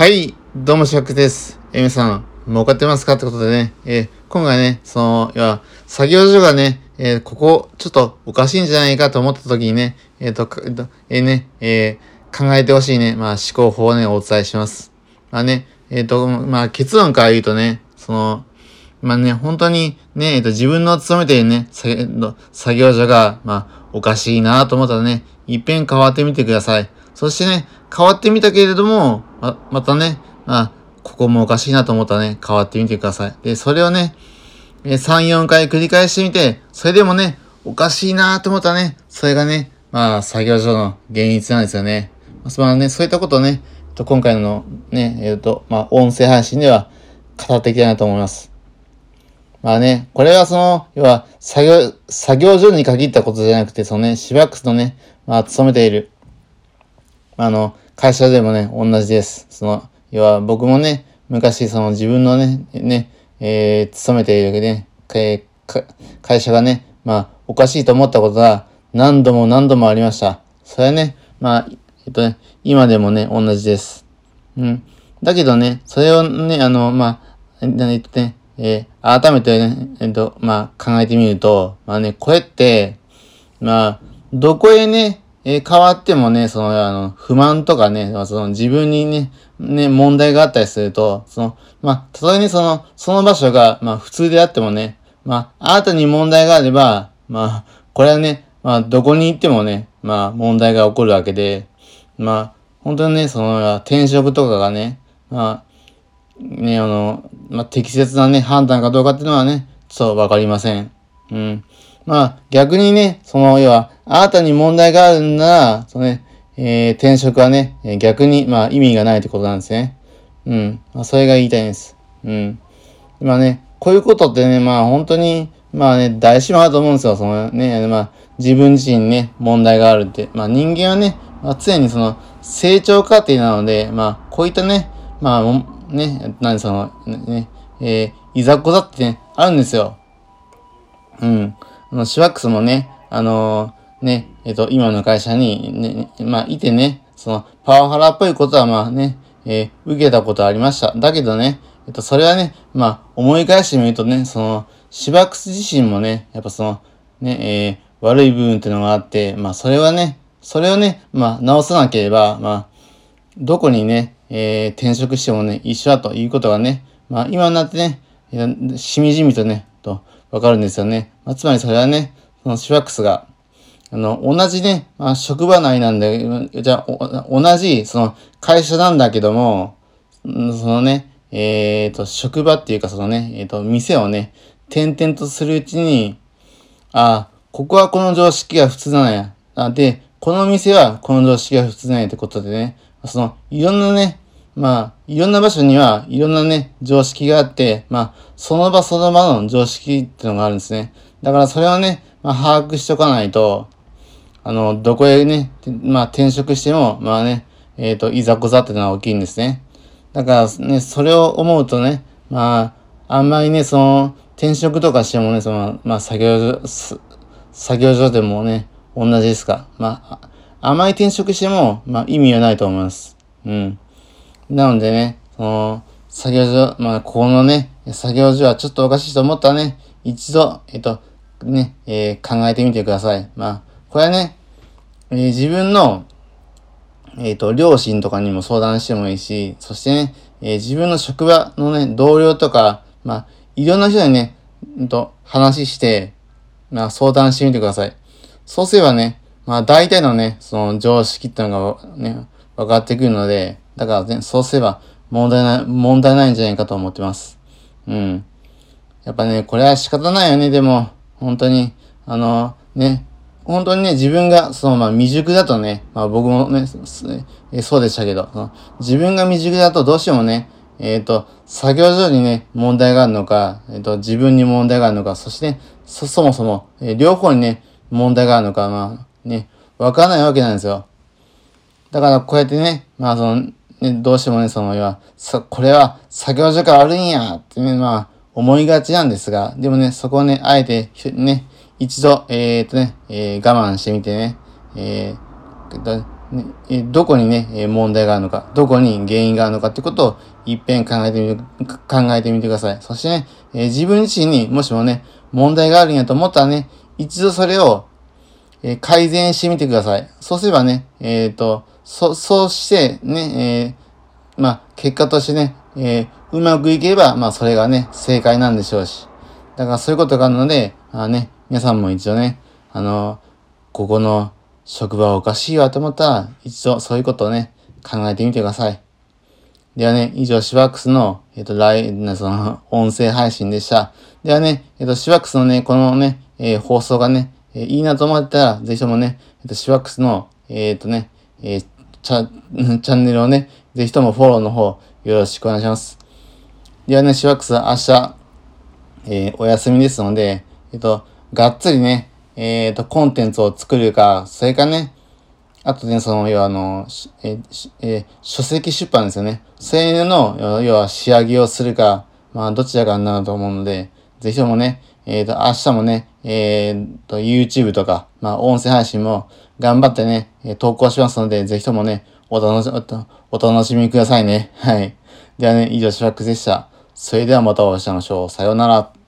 はい、どうも、シャックです。えー、皆さん、儲かってますか？ってことでね、えー今回ね、その、要は、作業所がね、えーここ、ちょっとおかしいんじゃないかと思った時にね、えっ、と、えーとえーね、え考えてほしいね、まあ、思考法をね、お伝えします。まあね、えっ、と、まあ、結論から言うとね、その、まあね、本当にね、えっと、自分の勤めているね、作業所が、まあ、おかしいなと思ったらね、いっぺん変わってみてください。そしてね、変わってみたけれども、ま、またね、あ、ここもおかしいなと思ったらね、変わってみてください。で、それをね、3、4回繰り返してみて、それでもね、おかしいなと思ったらね、それがね、まあ、作業所の現実なんですよね。まあ、そのね、そういったことをね、と今回のね、えっ、と、まあ、音声配信では語っていきたいなと思います。まあね、これはその、要は、作業、作業所に限ったことじゃなくて、そのね、シバックスのね、まあ、勤めている、あの、会社でもね、同じです。その、要は僕もね、昔その自分のね、ね、えー、勤めているね、えー会社がね、まあ、おかしいと思ったことが何度も何度もありました。それはね、まあ、えっとね、今でもね、同じです。うん。だけどね、それをね、あの、まあ、えっとね、えー改めてね、えっと、まあ、考えてみると、まあね、これって、まあ、どこへね、えー変わってもね、その、あの、不満とかね、その自分にね、ね、問題があったりすると、その、まあ、たとえね、その、その場所が、まあ、普通であってもね、まあ、あなたに問題があれば、まあ、これはね、まあ、どこに行ってもね、まあ、問題が起こるわけで、まあ、本当にね、その、転職とかがね、まあ、ね、あの、まあ、適切なね、判断かどうかっていうのはね、ちょっとわかりません。うん。まあ、逆にね、その、要は、あなたに問題があるんなら、そのね、えー転職はね、逆に、まあ、意味がないってことなんですね。うん。まあ、それが言いたいんです。うん。まあね、こういうことってね、まあ本当に、まあね、誰しもあると思うんですよ。そのね、まあ自分自身にね、問題があるって。まあ人間はね、まあ、常にその成長過程なので、まあこういったね、まあね、何その、ね、えーいざこざってね、あるんですよ。うん。あの、シュワックスもね、あのーね、えっ、と、今の会社に、ね、まあ、いてね、その、パワハラっぽいことはまあね、えー受けたことありました。だけどね、えっと、それはね、まあ、思い返してみるとね、その、シバックス自身もね、やっぱその、ね、えー悪い部分っていうのがあって、まあ、それはね、それをね、まあ、直さなければ、まあ、どこにね、えー転職してもね、一緒だということがね、まあ、今になってね、しみじみとね、と、わかるんですよね。まあ、つまりそれはね、そのシュワックスが、あの、同じね、まあ、職場内なんで、じゃあ、同じ、その、会社なんだけども、そのね、えっ、と、職場っていうかそのね、えっ、と、店をね、転々とするうちに、あここはこの常識が普通なんや。あで、この店はこの常識が普通なんやってことでね、その、いろんなね、まあ、いろんな場所にはいろんなね、常識があって、まあ、その場その場の常識っていうのがあるんですね。だからそれをね、まあ、把握しとかないと、あの、どこへね、まあ、転職しても、まあね、えっ、と、いざこざっていうのは大きいんですね。だからね、それを思うとね、まあ、あんまりね、その、転職とかしてもね、その、まあ、作業所、作業所でもね、同じですか。まあ、ああまり転職しても、まあ、意味はないと思います。うん。なのでね、その、作業所、まあ、このね、作業所はちょっとおかしいと思ったらね、一度、えっと、ね、えー考えてみてください。まあ、これはね、えー自分の、えっ、と、両親とかにも相談してもいいし、そしてね、えー自分の職場のね、同僚とか、まあ、いろんな人にね、うんと、話して、まあ、相談してみてください。そうすればね、まあ、大体のね、その常識ってのがね、分かってくるので、だからね、そうすれば問題ない、問題ないんじゃないかと思ってます。うん。やっぱね、これは仕方ないよね、でも、本当に、あの、ね、本当にね、自分が、その、まあ、未熟だとね、まあ、僕もね、そうでしたけど、自分が未熟だとどうしてもね、えっ、と、作業所にね、問題があるのか、えっ、と、自分に問題があるのか、そしてね、そ、そもそも、えー両方にね、問題があるのか、まあ、ね、わからないわけなんですよ。だからこうやってね、まあその、ね、どうしてもね、その、要は、さ、これは作業所から悪いんやってね、まあ、思いがちなんですが、でもね、そこをね、あえて、ね、一度、えー、っとね、えー我慢してみてね、えー、えっとね、どこにね、問題があるのか、どこに原因があるのかってことを一遍考えてみて、考えてみてください。そしてね、え自分自身にもしもね、問題があるんやと思ったらね、一度それを、え改善してみてください。そうすればね、えっ、と、そ、そうしてね、えー、まあ、結果としてね、えー、うまくいけば、まあ、それがね、正解なんでしょうし。だからそういうことがあるので、あね、皆さんも一度ね、あの、ここの職場はおかしいわと思ったら、一度そういうことをね、考えてみてください。ではね、以上、シワックスの、えっ、ー、と、ライ、その、音声配信でした。ではね、えっ、ー、と、シワックスのね、このね、えー、放送がね、え、いいなと思ったら、ぜひともね、えっ、と、シワックスの、えっ、とね、えー、チャ、チャンネルをね、ぜひともフォローの方、よろしくお願いします。ではね、シワックス明日、えー、お休みですので、えっ、と、がっつりね、えっ、と、コンテンツを作るか、それかね、あとね、その、要はあの、ええ書籍出版ですよね。それの、要は仕上げをするか、まあ、どちらかになると思うので、ぜひともね、えっ、ー、と、明日もね、えっ、ー、と、YouTube とか、まあ、音声配信も頑張ってね、投稿しますので、ぜひともね、お楽し、お楽しみくださいね。はい。ではね、以上、シュラックでした。それではまたお会いしましょう。さようなら。